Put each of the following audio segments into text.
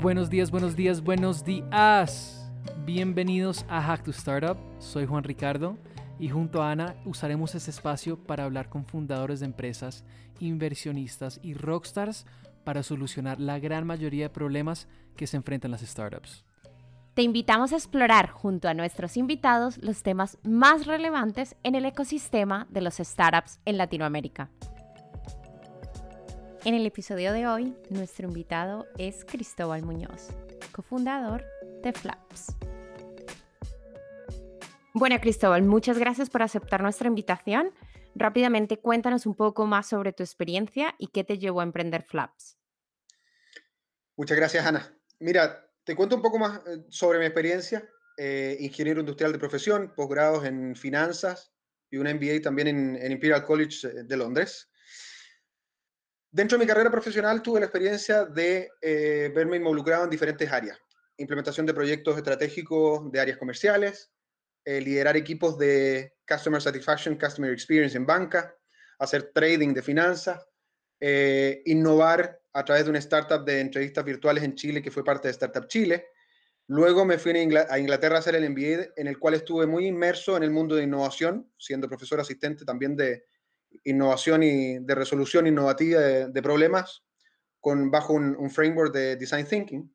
Buenos días, buenos días, buenos días. Bienvenidos a Hack to Startup. Soy Juan Ricardo y junto a Ana usaremos este espacio para hablar con fundadores de empresas, inversionistas y rockstars para solucionar la gran mayoría de problemas que se enfrentan las startups. Te invitamos a explorar junto a nuestros invitados los temas más relevantes en el ecosistema de los startups en Latinoamérica. En el episodio de hoy, nuestro invitado es Cristóbal Muñoz, cofundador de Flaps. Bueno, Cristóbal, muchas gracias por aceptar nuestra invitación. Rápidamente, cuéntanos un poco más sobre tu experiencia y qué te llevó a emprender Flaps. Muchas gracias, Ana. Mira, te cuento un poco más eh, sobre mi experiencia. Eh, ingeniero industrial de profesión, posgrados en finanzas y un MBA también en, Imperial College eh, de Londres. Dentro de mi carrera profesional tuve la experiencia de verme involucrado en diferentes áreas. Implementación de proyectos estratégicos de áreas comerciales, liderar equipos de Customer Satisfaction, Customer Experience en banca, hacer trading de finanzas, innovar a través de una startup de entrevistas virtuales en Chile que fue parte de Startup Chile. Luego me fui a Inglaterra a hacer el MBA, en el cual estuve muy inmerso en el mundo de innovación, siendo profesor asistente también de innovación y de resolución innovativa de, problemas, con, bajo un, framework de design thinking.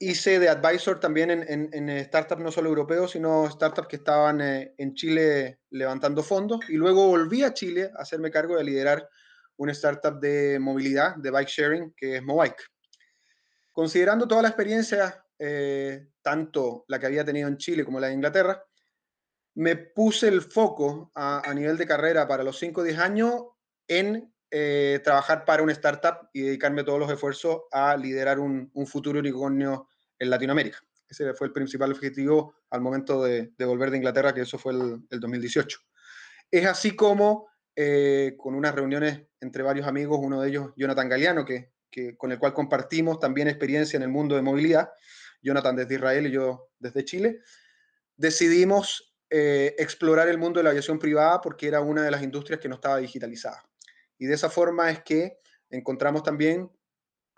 hice de advisor también en, en, startups no solo europeos, sino startups que estaban eh, en Chile levantando fondos. Y luego volví a Chile a hacerme cargo de liderar una startup de movilidad, de bike sharing, que es Mobike. Considerando toda la experiencia, eh, tanto la que había tenido en Chile como la de Inglaterra, me puse el foco a, nivel de carrera para los 5 o 10 años en eh, trabajar para una startup y dedicarme todos los esfuerzos a liderar un, futuro unicornio en Latinoamérica. Ese fue el principal objetivo al momento de, volver de Inglaterra, que eso fue el, el 2018. Es así como eh, con unas reuniones entre varios amigos, uno de ellos Jonathan Galeano, que, con el cual compartimos también experiencia en el mundo de movilidad, Jonathan desde Israel y yo desde Chile, decidimos eh, explorar el mundo de la aviación privada porque era una de las industrias que no estaba digitalizada. Y de esa forma es que encontramos también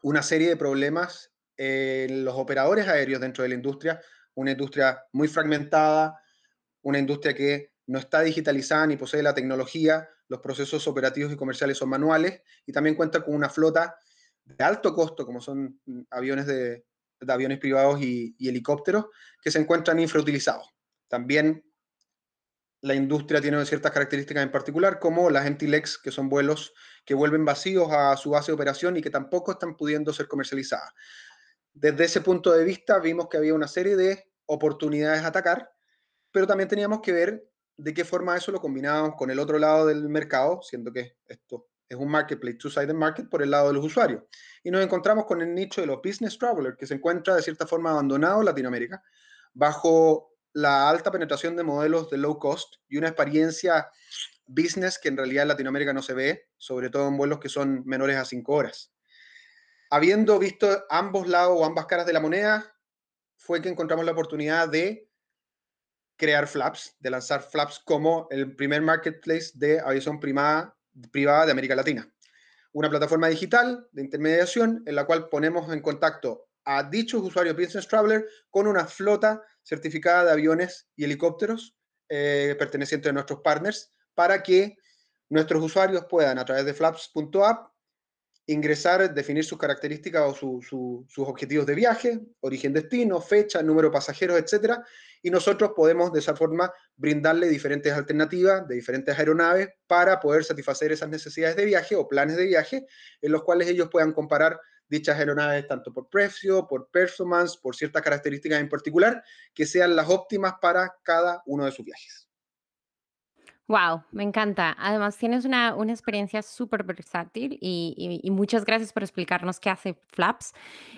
una serie de problemas en los operadores aéreos dentro de la industria, una industria muy fragmentada, una industria que no está digitalizada ni posee la tecnología, los procesos operativos y comerciales son manuales y también cuenta con una flota de alto costo, como son aviones, de, aviones privados y, helicópteros, que se encuentran infrautilizados. También la industria tiene ciertas características en particular, como las Gentilex, que son vuelos que vuelven vacíos a su base de operación y que tampoco están pudiendo ser comercializadas. Desde ese punto de vista, vimos que había una serie de oportunidades a atacar, pero también teníamos que ver de qué forma eso lo combinamos con el otro lado del mercado, siendo que esto es un marketplace, two-sided market, por el lado de los usuarios. Y nos encontramos con el nicho de los business travelers, que se encuentra de cierta forma abandonado en Latinoamérica, bajo la alta penetración de modelos de low cost y una experiencia business que en realidad en Latinoamérica no se ve, sobre todo en vuelos que son menores a 5 horas. Habiendo visto ambos lados o ambas caras de la moneda, fue que encontramos la oportunidad de crear Flaps, de lanzar Flaps como el primer marketplace de aviación privada, privada de América Latina. Una plataforma digital de intermediación en la cual ponemos en contacto a dichos usuarios Business Traveler con una flota certificada de aviones y helicópteros eh, pertenecientes a nuestros partners para que nuestros usuarios puedan a través de flaps.app ingresar, definir sus características o sus objetivos de viaje, origen, destino, fecha, número de pasajeros, etcétera, y nosotros podemos de esa forma brindarle diferentes alternativas de diferentes aeronaves para poder satisfacer esas necesidades de viaje o planes de viaje en los cuales ellos puedan comparar dichas aeronaves tanto por precio, por performance, por ciertas características en particular, que sean las óptimas para cada uno de sus viajes. Wow, me encanta. Además, tienes una, experiencia súper versátil y, muchas gracias por explicarnos qué hace Flaps.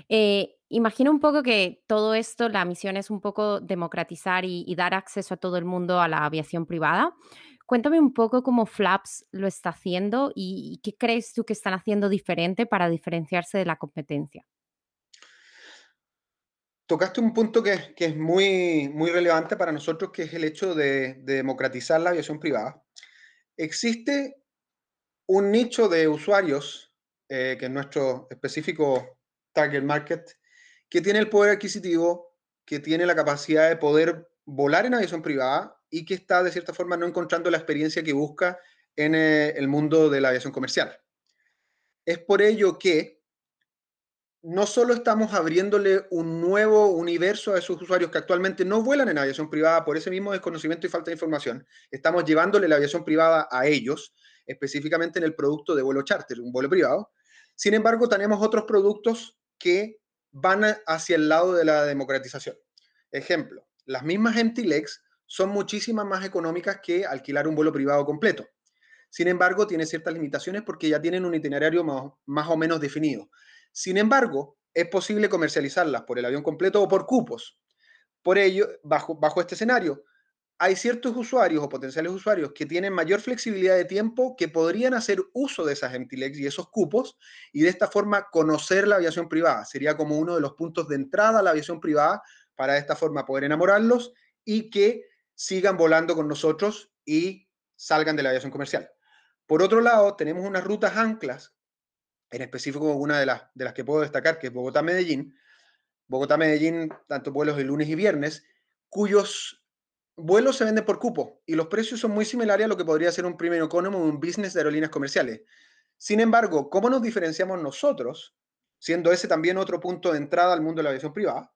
Eh, imagino un poco que todo esto, la misión es un poco democratizar y, dar acceso a todo el mundo a la aviación privada. Cuéntame un poco cómo Flaps lo está haciendo y, qué crees tú que están haciendo diferente para diferenciarse de la competencia. Tocaste un punto que, es muy, muy relevante para nosotros, que es el hecho de, democratizar la aviación privada. Existe un nicho de usuarios, eh, que es nuestro específico target market, que tiene el poder adquisitivo, que tiene la capacidad de poder volar en aviación privada y que está de cierta forma no encontrando la experiencia que busca en eh, el mundo de la aviación comercial. Es por ello que no solo estamos abriéndole un nuevo universo a esos usuarios que actualmente no vuelan en aviación privada por ese mismo desconocimiento y falta de información, estamos llevándole la aviación privada a ellos, específicamente en el producto de vuelo charter, un vuelo privado. Sin embargo, tenemos otros productos que van hacia el lado de la democratización. Ejemplo, las mismas legs son muchísimas más económicas que alquilar un vuelo privado completo. Sin embargo, tiene ciertas limitaciones porque ya tienen un itinerario más, o menos definido. Sin embargo, es posible comercializarlas por el avión completo o por cupos. Por ello, bajo, bajo este escenario, hay ciertos usuarios o potenciales usuarios que tienen mayor flexibilidad de tiempo que podrían hacer uso de esas legs y esos cupos y de esta forma conocer la aviación privada. Sería como uno de los puntos de entrada a la aviación privada para de esta forma poder enamorarlos y que sigan volando con nosotros y salgan de la aviación comercial. Por otro lado, tenemos unas rutas anclas, en específico una de las, de las que puedo destacar, que es Bogotá-Medellín. Bogotá-Medellín, tanto vuelos de lunes y viernes, cuyos vuelos se venden por cupo y los precios son muy similares a lo que podría ser un premium economy o un business de aerolíneas comerciales. Sin embargo, ¿cómo nos diferenciamos nosotros, siendo ese también otro punto de entrada al mundo de la aviación privada?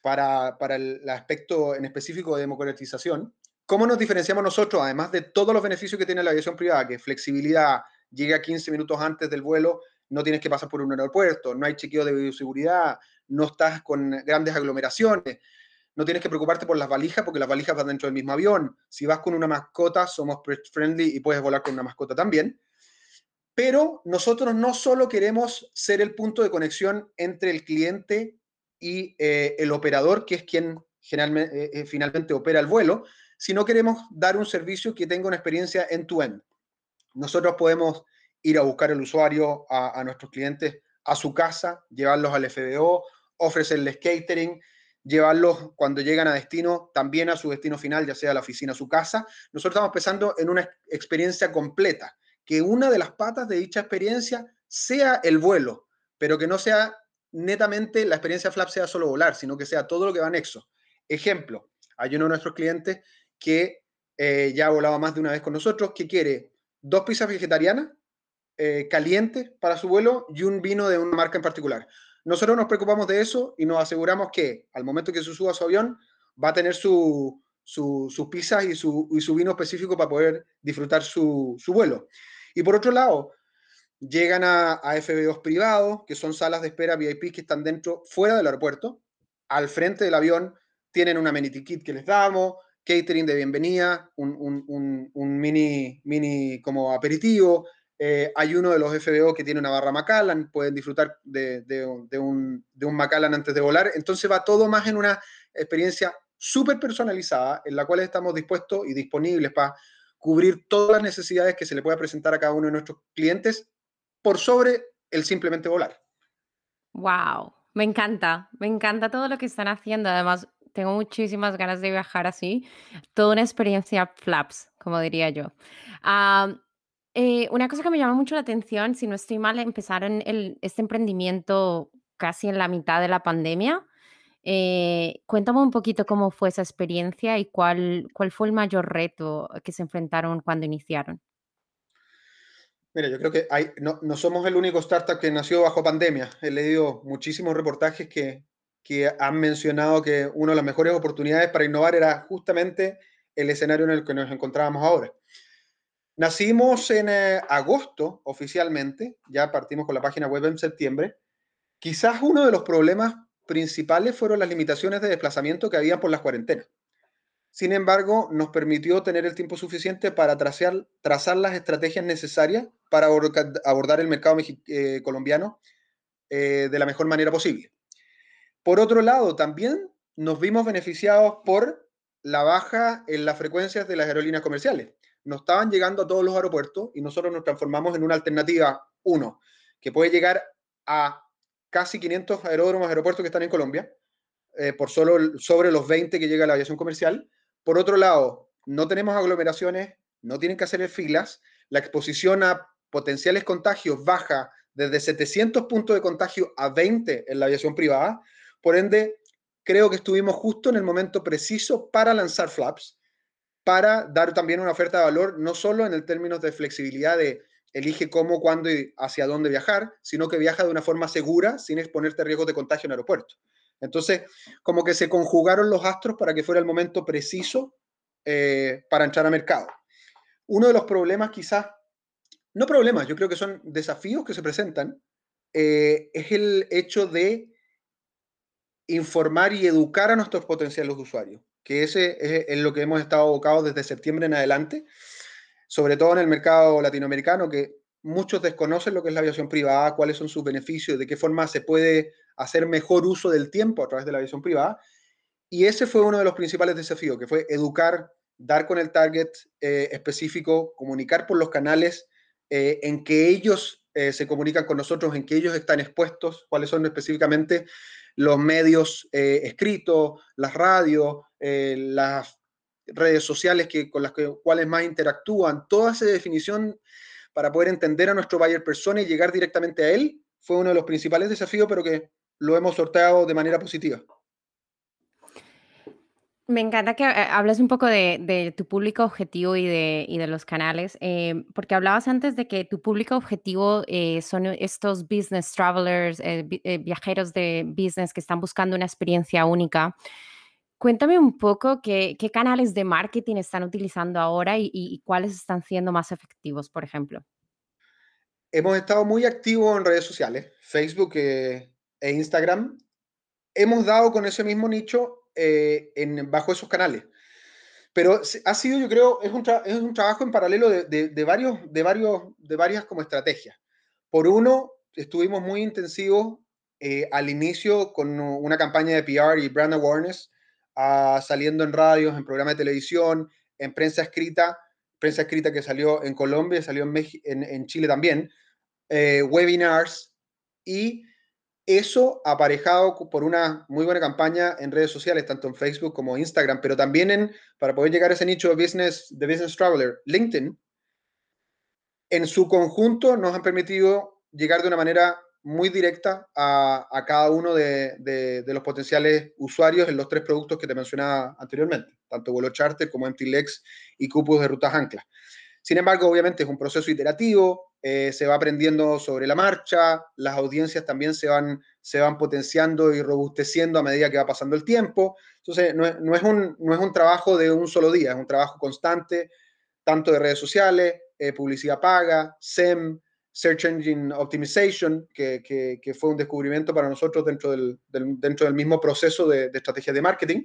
Para, el aspecto en específico de democratización. ¿Cómo nos diferenciamos nosotros, además de todos los beneficios que tiene la aviación privada, que flexibilidad, llega 15 minutos antes del vuelo, no tienes que pasar por un aeropuerto, no hay chequeo de bioseguridad, no estás con grandes aglomeraciones, no tienes que preocuparte por las valijas porque las valijas van dentro del mismo avión. Si vas con una mascota, somos pet friendly y puedes volar con una mascota también. Pero nosotros no solo queremos ser el punto de conexión entre el cliente y eh, el operador, que es quien eh, eh, finalmente opera el vuelo, si no queremos dar un servicio que tenga una experiencia end-to-end. Nosotros podemos ir a buscar al usuario, a, nuestros clientes, a su casa, llevarlos al FBO, ofrecerles catering, llevarlos cuando llegan a destino, también a su destino final, ya sea la oficina, su casa. Nosotros estamos pensando en una experiencia completa, que una de las patas de dicha experiencia sea el vuelo, pero que no sea netamente la experiencia Flap sea solo volar, sino que sea todo lo que va anexo. Ejemplo, hay uno de nuestros clientes que eh, ya ha volado más de una vez con nosotros, que quiere dos pizzas vegetarianas eh, calientes para su vuelo y un vino de una marca en particular. Nosotros nos preocupamos de eso y nos aseguramos que al momento que se suba su avión va a tener su, sus pizzas y su, su, vino específico para poder disfrutar su, su vuelo. Y por otro lado, llegan a, a FB2 privados, que son salas de espera VIP que están dentro, fuera del aeropuerto, al frente del avión, tienen un amenity kit que les damos, catering de bienvenida, un, mini, mini como aperitivo. Eh, hay uno de los FBO que tiene una barra Macallan, pueden disfrutar de, de, un, de un Macallan antes de volar. Entonces va todo más en una experiencia súper personalizada, en la cual estamos dispuestos y disponibles para cubrir todas las necesidades que se le pueda presentar a cada uno de nuestros clientes por sobre el simplemente volar. Wow, me encanta, me encanta todo lo que están haciendo. Además, tengo muchísimas ganas de viajar así. Toda una experiencia flaps, como diría yo. Eh, una cosa que me llama mucho la atención, si no estoy mal, empezaron el, este emprendimiento casi en la mitad de la pandemia. Eh, cuéntame un poquito cómo fue esa experiencia y cuál, cuál fue el mayor reto que se enfrentaron cuando iniciaron. Mira, yo creo que hay, no, no, somos el único startup que nació bajo pandemia. He leído muchísimos reportajes que, que han mencionado que una de las mejores oportunidades para innovar era justamente el escenario en el que nos encontrábamos ahora. Nacimos en eh, agosto oficialmente, ya partimos con la página web en septiembre. Quizás uno de los problemas principales fueron las limitaciones de desplazamiento que había por las cuarentenas. Sin embargo, nos permitió tener el tiempo suficiente para trazar, trazar las estrategias necesarias para abordar el mercado eh, colombiano eh, de la mejor manera posible. Por otro lado, también nos vimos beneficiados por la baja en las frecuencias de las aerolíneas comerciales. Nos estaban llegando a todos los aeropuertos y nosotros nos transformamos en una alternativa, uno, que puede llegar a casi 500 aeródromos, aeropuertos que están en Colombia, eh, por solo sobre los 20 que llega la aviación comercial, por otro lado, no tenemos aglomeraciones, no tienen que hacer filas, la exposición a potenciales contagios baja desde 700 puntos de contagio a 20 en la aviación privada. Por ende, creo que estuvimos justo en el momento preciso para lanzar Flaps, para dar también una oferta de valor, no solo en el términos de flexibilidad de elige cómo, cuándo y hacia dónde viajar, sino que viaja de una forma segura sin exponerte a riesgos de contagio en aeropuerto. Entonces, como que se conjugaron los astros para que fuera el momento preciso eh, para entrar a mercado. Uno de los problemas quizás, no problemas, yo creo que son desafíos que se presentan, eh, es el hecho de informar y educar a nuestros potenciales usuarios, que ese es, lo que hemos estado abocados desde septiembre en adelante sobre todo en el mercado latinoamericano, que muchos desconocen lo que es la aviación privada, cuáles son sus beneficios, de qué forma se puede hacer mejor uso del tiempo a través de la aviación privada. Y ese fue uno de los principales desafíos, que fue educar, dar con el target eh, específico, comunicar por los canales eh, en que ellos eh, se comunican con nosotros, en que ellos están expuestos, cuáles son específicamente los medios escritos, las radios, las redes sociales que, con las que, cuales más interactúan, toda esa definición para poder entender a nuestro buyer persona y llegar directamente a él fue uno de los principales desafíos, pero que lo hemos sorteado de manera positiva. Me encanta que eh, hables un poco de, tu público objetivo y de, los canales, eh, porque hablabas antes de que tu público objetivo eh, son estos business travelers, viajeros de business que están buscando una experiencia única. Cuéntame un poco qué, canales de marketing están utilizando ahora y, cuáles están siendo más efectivos, por ejemplo. Hemos estado muy activos en redes sociales, Facebook e Instagram. Hemos dado con ese mismo nicho eh, en, bajo esos canales. Pero ha sido, yo creo, es un, es un trabajo en paralelo de, varios, de, varios, de varias como estrategias. Por uno, estuvimos muy intensivos eh, al inicio con una campaña de PR y brand awareness saliendo en radios, en programas de televisión, en prensa escrita, prensa escrita que salió en Colombia, salió en, en, Chile también, eh, webinars y eso aparejado por una muy buena campaña en redes sociales, tanto en Facebook como Instagram, pero también en, para poder llegar a ese nicho de business, de business traveler, LinkedIn, en su conjunto nos han permitido llegar de una manera muy directa a, cada uno de, los potenciales usuarios en los tres productos que te mencionaba anteriormente, tanto vuelo charter como MTLEX y cupos de rutas anclas. Sin embargo, obviamente es un proceso iterativo, eh, se va aprendiendo sobre la marcha, las audiencias también se van, se van potenciando y robusteciendo a medida que va pasando el tiempo. Entonces, no es, un, no es un trabajo de un solo día, es un trabajo constante, tanto de redes sociales, eh, publicidad paga, SEM, Search Engine Optimization, que, que, fue un descubrimiento para nosotros dentro del, dentro del mismo proceso de, estrategia de marketing.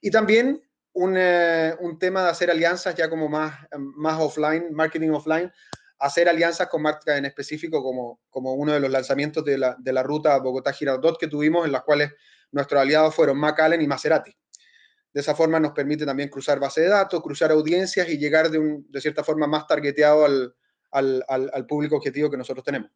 Y también un, eh, un, tema de hacer alianzas ya como más, más offline, marketing offline, hacer alianzas con marcas en específico, como, como uno de los lanzamientos de la, de la ruta Bogotá-Girardot que tuvimos, en las cuales nuestros aliados fueron McAllen y Maserati. De esa forma nos permite también cruzar base de datos, cruzar audiencias y llegar de, un, de cierta forma más targeteado al, al, público objetivo que nosotros tenemos.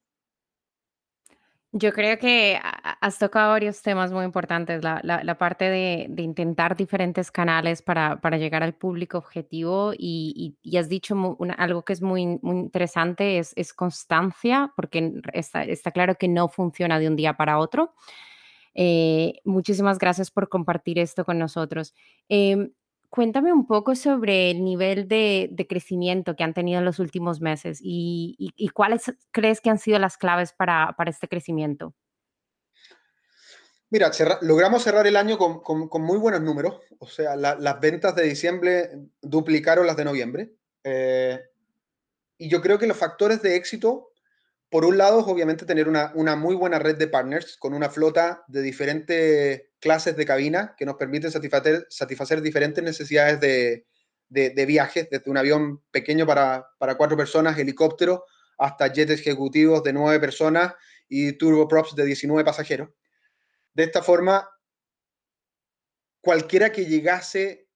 Yo creo que has tocado varios temas muy importantes, la, parte de, intentar diferentes canales para, llegar al público objetivo y, has dicho algo que es muy, muy interesante, es, constancia, porque está, claro que no funciona de un día para otro. Eh, muchísimas gracias por compartir esto con nosotros. Em, Cuéntame un poco sobre el nivel de, crecimiento que han tenido en los últimos meses y, cuáles crees que han sido las claves para, este crecimiento. Mira, logramos cerrar el año con, muy buenos números. O sea, las ventas de diciembre duplicaron las de noviembre. Eh, y yo creo que los factores de éxito por un lado, obviamente tener una, muy buena red de partners con una flota de diferentes clases de cabina que nos permiten satisfacer, satisfacer diferentes necesidades de, viajes, desde un avión pequeño para, cuatro personas, helicóptero, hasta jets ejecutivos de nueve personas y turboprops de 19 pasajeros. De esta forma, cualquiera que llegase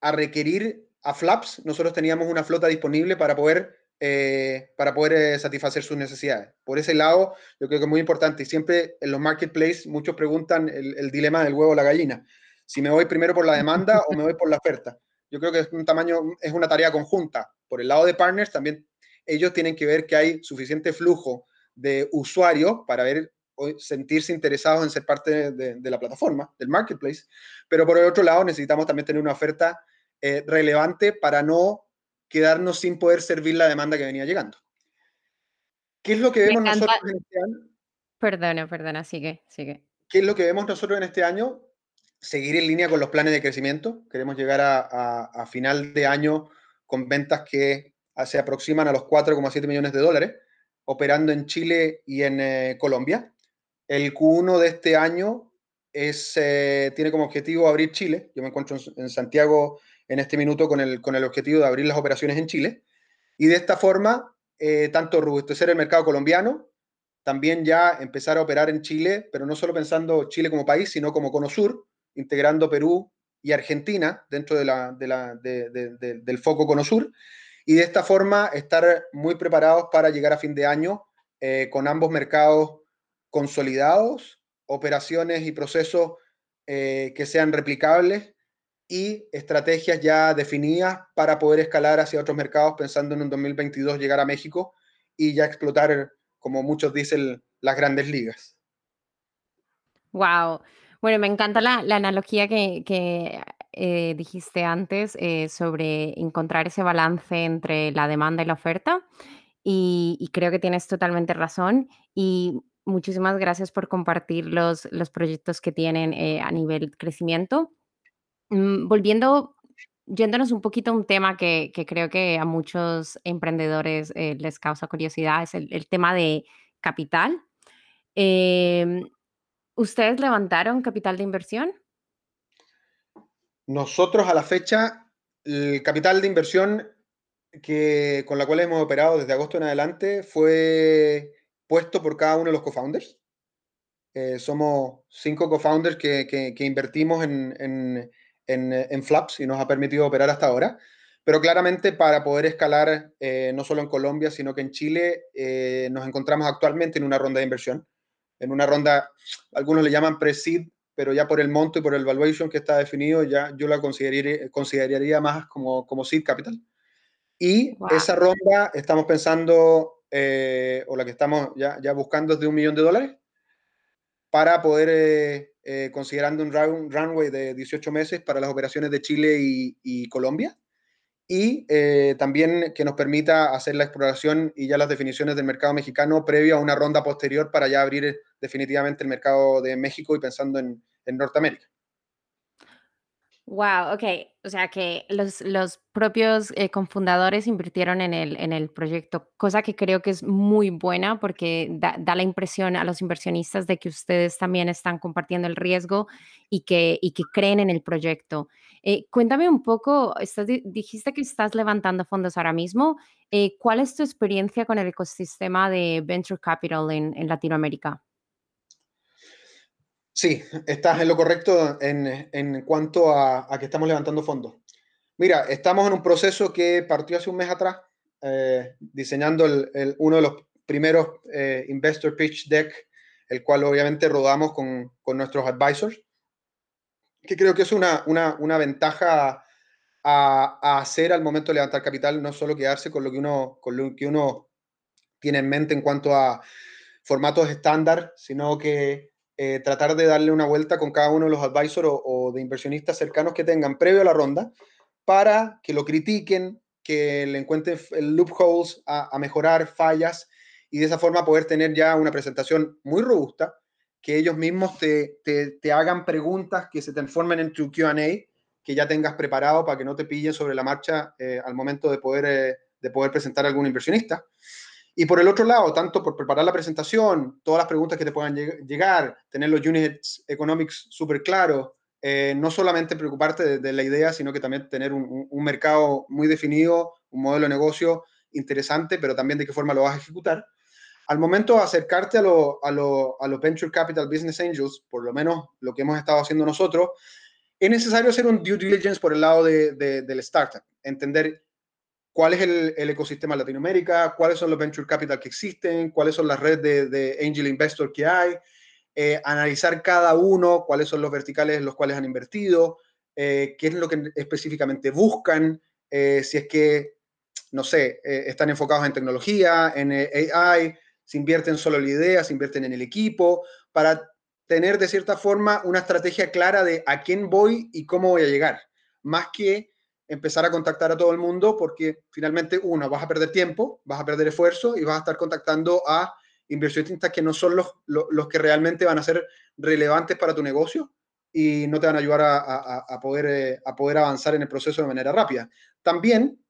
a requerir a Flaps, nosotros teníamos una flota disponible para poder eh, para poder eh, satisfacer sus necesidades. Por ese lado, yo creo que es muy importante. Y siempre en los marketplaces muchos preguntan el, dilema del huevo o la gallina. Si me voy primero por la demanda o me voy por la oferta. Yo creo que es un tamaño, es una tarea conjunta. Por el lado de partners, también ellos tienen que ver que hay suficiente flujo de usuarios para ver sentirse interesados en ser parte de, la plataforma, del marketplace, pero por el otro lado necesitamos también tener una oferta eh, relevante para no quedarnos sin poder servir la demanda que venía llegando. ¿Qué es lo que vemos nosotros en este año? Perdona, perdona, sigue, sigue. ¿Qué es lo que vemos nosotros en este año? Seguir en línea con los planes de crecimiento. Queremos llegar a, final de año con ventas que se aproximan a los 4,7 millones de dólares, operando en Chile y en eh, Colombia. El Q1 de este año es, eh, tiene como objetivo abrir Chile. Yo me encuentro en, Santiago en este minuto con el, con el objetivo de abrir las operaciones en Chile. Y de esta forma, eh, tanto robustecer el mercado colombiano, también ya empezar a operar en Chile, pero no solo pensando Chile como país, sino como Cono Sur, integrando Perú y Argentina dentro de la, de la, del foco Cono Sur. Y de esta forma estar muy preparados para llegar a fin de año eh, con ambos mercados consolidados, operaciones y procesos eh, que sean replicables y estrategias ya definidas para poder escalar hacia otros mercados, pensando en un 2022 llegar a México y ya explotar, como muchos dicen, las grandes ligas. Wow. Bueno, me encanta la, analogía que, eh, dijiste antes eh, sobre encontrar ese balance entre la demanda y la oferta. Y, y, creo que tienes totalmente razón. Y Muchísimas gracias por compartir los, los proyectos que tienen eh, a nivel crecimiento. Mm, volviendo, yéndonos un poquito a un tema que, que creo que a muchos emprendedores eh, les causa curiosidad, es el, tema de capital. Em, ¿Ustedes levantaron capital de inversión? Nosotros a la fecha, el capital de inversión que, con la cual hemos operado desde agosto en adelante fue puesto por cada uno de los co-founders. Eh, somos cinco co-founders que, que, invertimos en, en, en, Flaps y nos ha permitido operar hasta ahora. Pero claramente para poder escalar eh, no solo en Colombia, sino que en Chile, eh, nos encontramos actualmente en una ronda de inversión. En una ronda, algunos le llaman pre-seed, pero ya por el monto y por el valuation que está definido, ya yo la consideraría, consideraría más como, como seed capital. Y esa ronda estamos pensando eh, o la que estamos ya, ya, buscando es de un millón de dólares para poder, eh, eh, considerando un, runway de 18 meses para las operaciones de Chile y, Colombia, y también que nos permita hacer la exploración y ya las definiciones del mercado mexicano previo a una ronda posterior para ya abrir definitivamente el mercado de México y pensando en Norteamérica. Wow, ok. O sea que los, los propios eh, confundadores invirtieron en el, en el proyecto, cosa que creo que es muy buena porque da, la impresión a los inversionistas de que ustedes también están compartiendo el riesgo y que, y que creen en el proyecto. Eh, cuéntame un poco, dijiste que estás levantando fondos ahora mismo. Eh, ¿Cuál es tu experiencia con el ecosistema de Venture Capital en, en Latinoamérica? Sí, estás en lo correcto en, cuanto a, que estamos levantando fondos. Mira, estamos en un proceso que partió hace un mes atrás, eh, diseñando uno de los primeros eh, Investor Pitch Deck, el cual obviamente rodamos con, nuestros advisors, que creo que es una, ventaja a, hacer al momento de levantar capital, no solo quedarse con lo que uno, con lo que uno tiene en mente en cuanto a formatos estándar, sino que eh, tratar de darle una vuelta con cada uno de los advisors o, de inversionistas cercanos que tengan previo a la ronda para que lo critiquen, que le encuentren loopholes a, mejorar, fallas y de esa forma poder tener ya una presentación muy robusta, que ellos mismos te, te, hagan preguntas que se transformen en tu QA, que ya tengas preparado para que no te pillen sobre la marcha eh, al momento de poder, eh, de poder presentar a algún inversionista. Y por el otro lado, tanto por preparar la presentación, todas las preguntas que te puedan llegar, tener los units economics súper claros, eh, no solamente preocuparte de, la idea, sino que también tener un, mercado muy definido, un modelo de negocio interesante, pero también de qué forma lo vas a ejecutar. Al momento de acercarte a los a lo, a Venture Capital Business Angels, por lo menos lo que hemos estado haciendo nosotros, es necesario hacer un due diligence por el lado de, del startup, entender cuál es el, ecosistema de Latinoamérica, cuáles son los venture capital que existen, cuáles son las redes de, angel investor que hay, eh, analizar cada uno, cuáles son los verticales en los cuales han invertido, eh, qué es lo que específicamente buscan, eh, si es que, no sé, están enfocados en tecnología, en AI, se invierten solo en la idea, se invierten en el equipo, para tener de cierta forma una estrategia clara de a quién voy y cómo voy a llegar, más que empezar a contactar a todo el mundo porque finalmente, uno, vas a perder tiempo, vas a perder esfuerzo y vas a estar contactando a inversionistas que no son los, los, que realmente van a ser relevantes para tu negocio y no te van a ayudar a, poder, eh, a poder avanzar en el proceso de manera rápida. También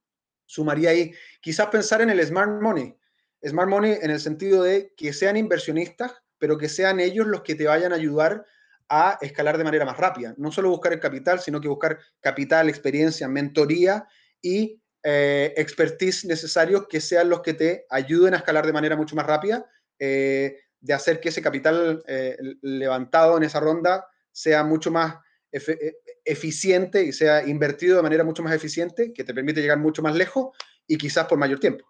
sumaría ahí, quizás pensar en el smart money. Smart money en el sentido de que sean inversionistas, pero que sean ellos los que te vayan a ayudar a escalar de manera más rápida. No solo buscar el capital, sino que buscar capital, experiencia, mentoría y eh, expertise necesarios que sean los que te ayuden a escalar de manera mucho más rápida, eh, de hacer que ese capital eh, levantado en esa ronda sea mucho más eficiente y sea invertido de manera mucho más eficiente, que te permite llegar mucho más lejos y quizás por mayor tiempo.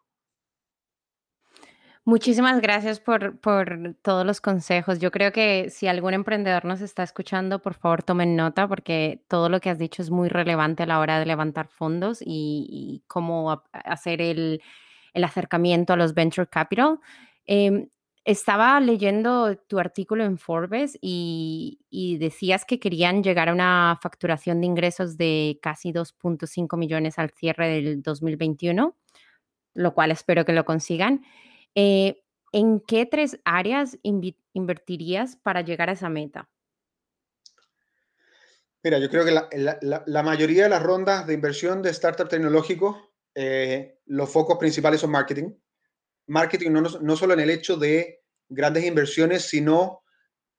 Muchísimas gracias por, por, todos los consejos. Yo creo que si algún emprendedor nos está escuchando, por favor tomen nota porque todo lo que has dicho es muy relevante a la hora de levantar fondos y, cómo hacer el, el, acercamiento a los venture capital. Em, estaba leyendo tu artículo en Forbes y, y, decías que querían llegar a una facturación de ingresos de casi 2.5 millones al cierre del 2021, lo cual espero que lo consigan. Eh, ¿En qué tres áreas invertirías para llegar a esa meta? Mira, yo creo que la, mayoría de las rondas de inversión de startup tecnológico, eh, los focos principales son marketing. Marketing no, no, solo en el hecho de grandes inversiones, sino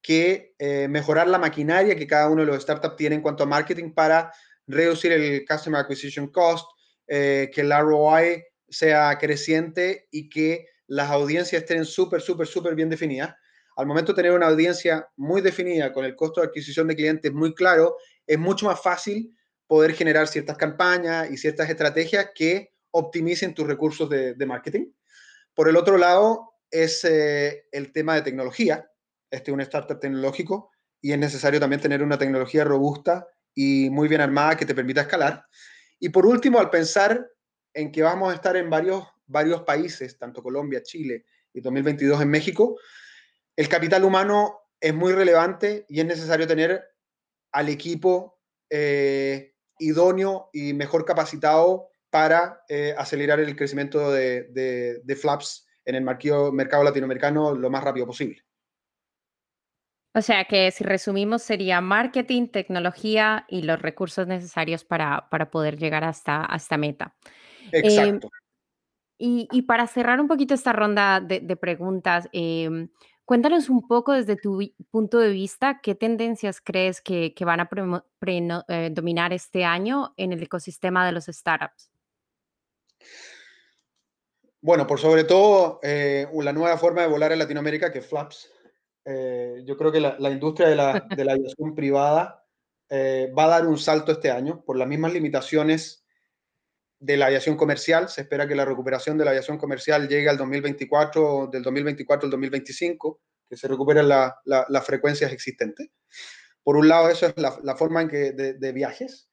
que eh, mejorar la maquinaria que cada uno de los startups tiene en cuanto a marketing para reducir el Customer Acquisition Cost, que el ROI sea creciente y que las audiencias estén súper, súper, súper bien definidas. Al momento tener una audiencia muy definida con el costo de adquisición de clientes muy claro, es mucho más fácil poder generar ciertas campañas y ciertas estrategias que optimicen tus recursos de, marketing. Por el otro lado, es eh, el tema de tecnología. Este es un startup tecnológico y es necesario también tener una tecnología robusta y muy bien armada que te permita escalar. Y por último, al pensar en que vamos a estar en varios varios países, tanto Colombia, Chile y 2022 en México, el capital humano es muy relevante y es necesario tener al equipo eh, idóneo y mejor capacitado para eh, acelerar el crecimiento de, Flaps en el mercado, mercado latinoamericano lo más rápido posible. O sea que si resumimos sería marketing, tecnología y los recursos necesarios para, para poder llegar hasta, esta meta. Exacto. Y, para cerrar un poquito esta ronda de, preguntas, em, cuéntanos un poco desde tu punto de vista, ¿qué tendencias crees que, van a eh, dominar este año en el ecosistema de los startups? Bueno, por sobre todo eh, la nueva forma de volar en Latinoamérica, que es Flaps. Eh, yo creo que la, industria de la, de la aviación privada va a dar un salto este año por las mismas limitaciones de la aviación comercial. Se espera que la recuperación de la aviación comercial llegue al 2024, del 2024 al 2025, que se recuperen las frecuencias existentes. Por un lado, eso es la, forma en que de, viajes.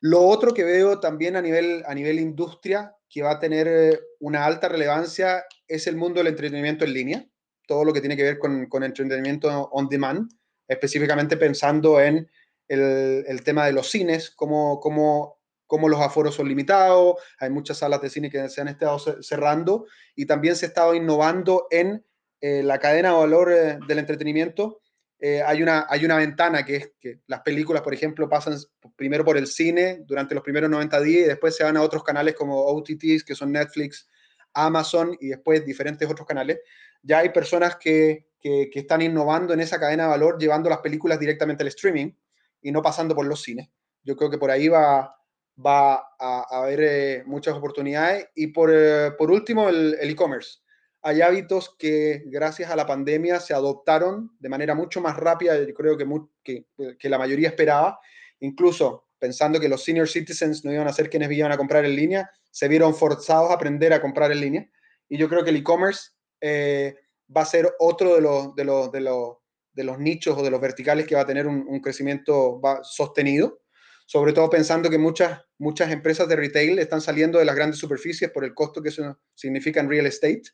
Lo otro que veo también a nivel, a nivel industria, que va a tener eh, una alta relevancia, es el mundo del entretenimiento en línea, todo lo que tiene que ver con, con entretenimiento on demand, específicamente pensando en el, el tema de los cines, cómo, cómo cómo los aforos son limitados, hay muchas salas de cine que se han estado cerrando y también se ha estado innovando en eh, la cadena de valor eh, del entretenimiento. Eh, hay, una, hay una ventana que es que las películas, por ejemplo, pasan primero por el cine durante los primeros 90 días y después se van a otros canales como OTTs, que son Netflix, Amazon y después diferentes otros canales. Ya hay personas que, que, que están innovando en esa cadena de valor, llevando las películas directamente al streaming y no pasando por los cines. Yo creo que por ahí va, va a, haber eh, muchas oportunidades. Y por, eh, por último, el e-commerce. Hay hábitos que gracias a la pandemia se adoptaron de manera mucho más rápida, yo creo que, que, la mayoría esperaba. Incluso pensando que los senior citizens no iban a ser quienes iban a comprar en línea, se vieron forzados a aprender a comprar en línea. Y yo creo que el e-commerce eh, va a ser otro de los, de, los, de, los, de los nichos o de los verticales que va a tener un, un crecimiento sostenido sobre todo pensando que muchas, muchas empresas de retail están saliendo de las grandes superficies por el costo que eso significa en real estate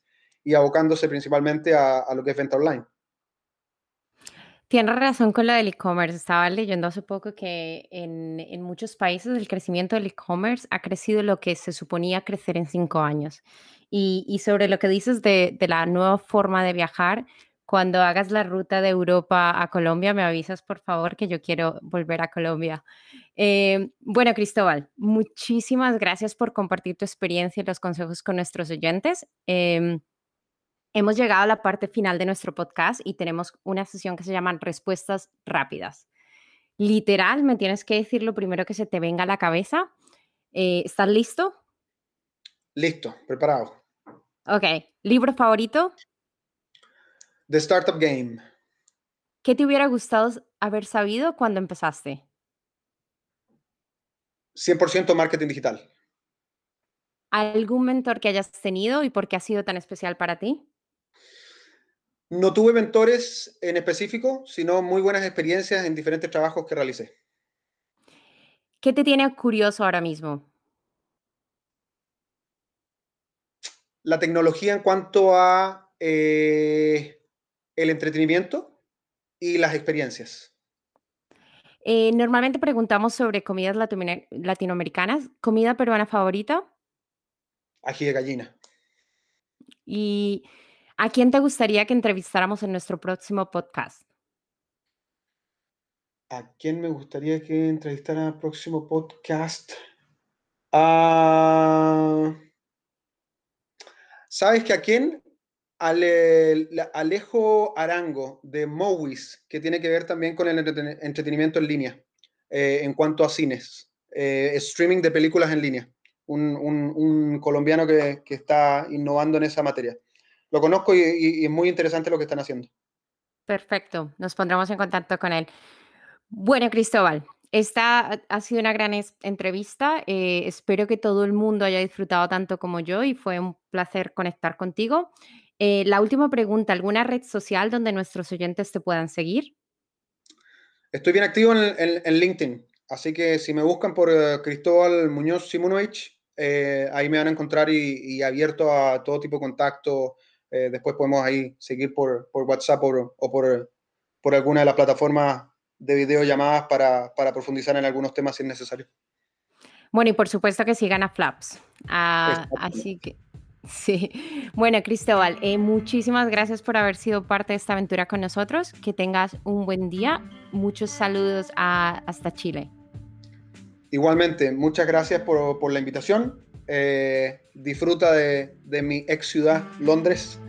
y abocándose principalmente a, lo que es venta online. Tienes razón con lo del e-commerce. Estaba leyendo hace poco que en, muchos países el crecimiento del e-commerce ha crecido lo que se suponía crecer en cinco años. Y, sobre lo que dices de, de, la nueva forma de viajar, cuando hagas la ruta de Europa a Colombia, me avisas por favor que yo quiero volver a Colombia. Eh, bueno, Cristóbal, muchísimas gracias por compartir tu experiencia y los consejos con nuestros oyentes. Em, hemos llegado a la parte final de nuestro podcast y tenemos una sesión que se llama Respuestas Rápidas. Literal, me tienes que decir lo primero que se te venga a la cabeza. Eh, ¿Estás listo? Listo, preparado. Ok, ¿libro favorito? The Startup Game. ¿Qué te hubiera gustado haber sabido cuando empezaste? 100% marketing digital. ¿Algún mentor que hayas tenido y por qué ha sido tan especial para ti? No tuve mentores en específico, sino muy buenas experiencias en diferentes trabajos que realicé. ¿Qué te tiene curioso ahora mismo? La tecnología en cuanto a eh, el entretenimiento y las experiencias. Eh, normalmente preguntamos sobre comidas latinoamericanas. ¿Comida peruana favorita? Ají de gallina. ¿Y a quién te gustaría que entrevistáramos en nuestro próximo podcast? ¿A quién me gustaría que entrevistara en el próximo podcast? Ah, ¿Sabes que a quién? Alejo Arango de Mowis, que tiene que ver también con el entretenimiento en línea, eh, en cuanto a cines, eh, streaming de películas en línea. Un, colombiano que, está innovando en esa materia. Lo conozco y, es muy interesante lo que están haciendo. Perfecto, nos pondremos en contacto con él. Bueno, Cristóbal, esta ha sido una gran entrevista. Eh, espero que todo el mundo haya disfrutado tanto como yo y fue un placer conectar contigo. Eh, la última pregunta, ¿alguna red social donde nuestros oyentes te puedan seguir? Estoy bien activo en, LinkedIn, así que si me buscan por eh, Cristóbal Muñoz Simonovich, eh, ahí me van a encontrar y, abierto a todo tipo de contacto. después podemos ahí seguir por, WhatsApp o por, por alguna de las plataformas de videollamadas para, para profundizar en algunos temas si es necesario. Bueno, y por supuesto que sigan a Flaps. Ah, así que Sí, bueno Cristóbal, eh, muchísimas gracias por haber sido parte de esta aventura con nosotros. Que tengas un buen día. Muchos saludos hasta Chile. Igualmente, muchas gracias por, la invitación. Eh, disfruta de, mi ex ciudad, Londres,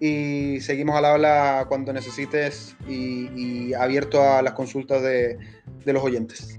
y seguimos al habla cuando necesites y, abierto a las consultas de los oyentes.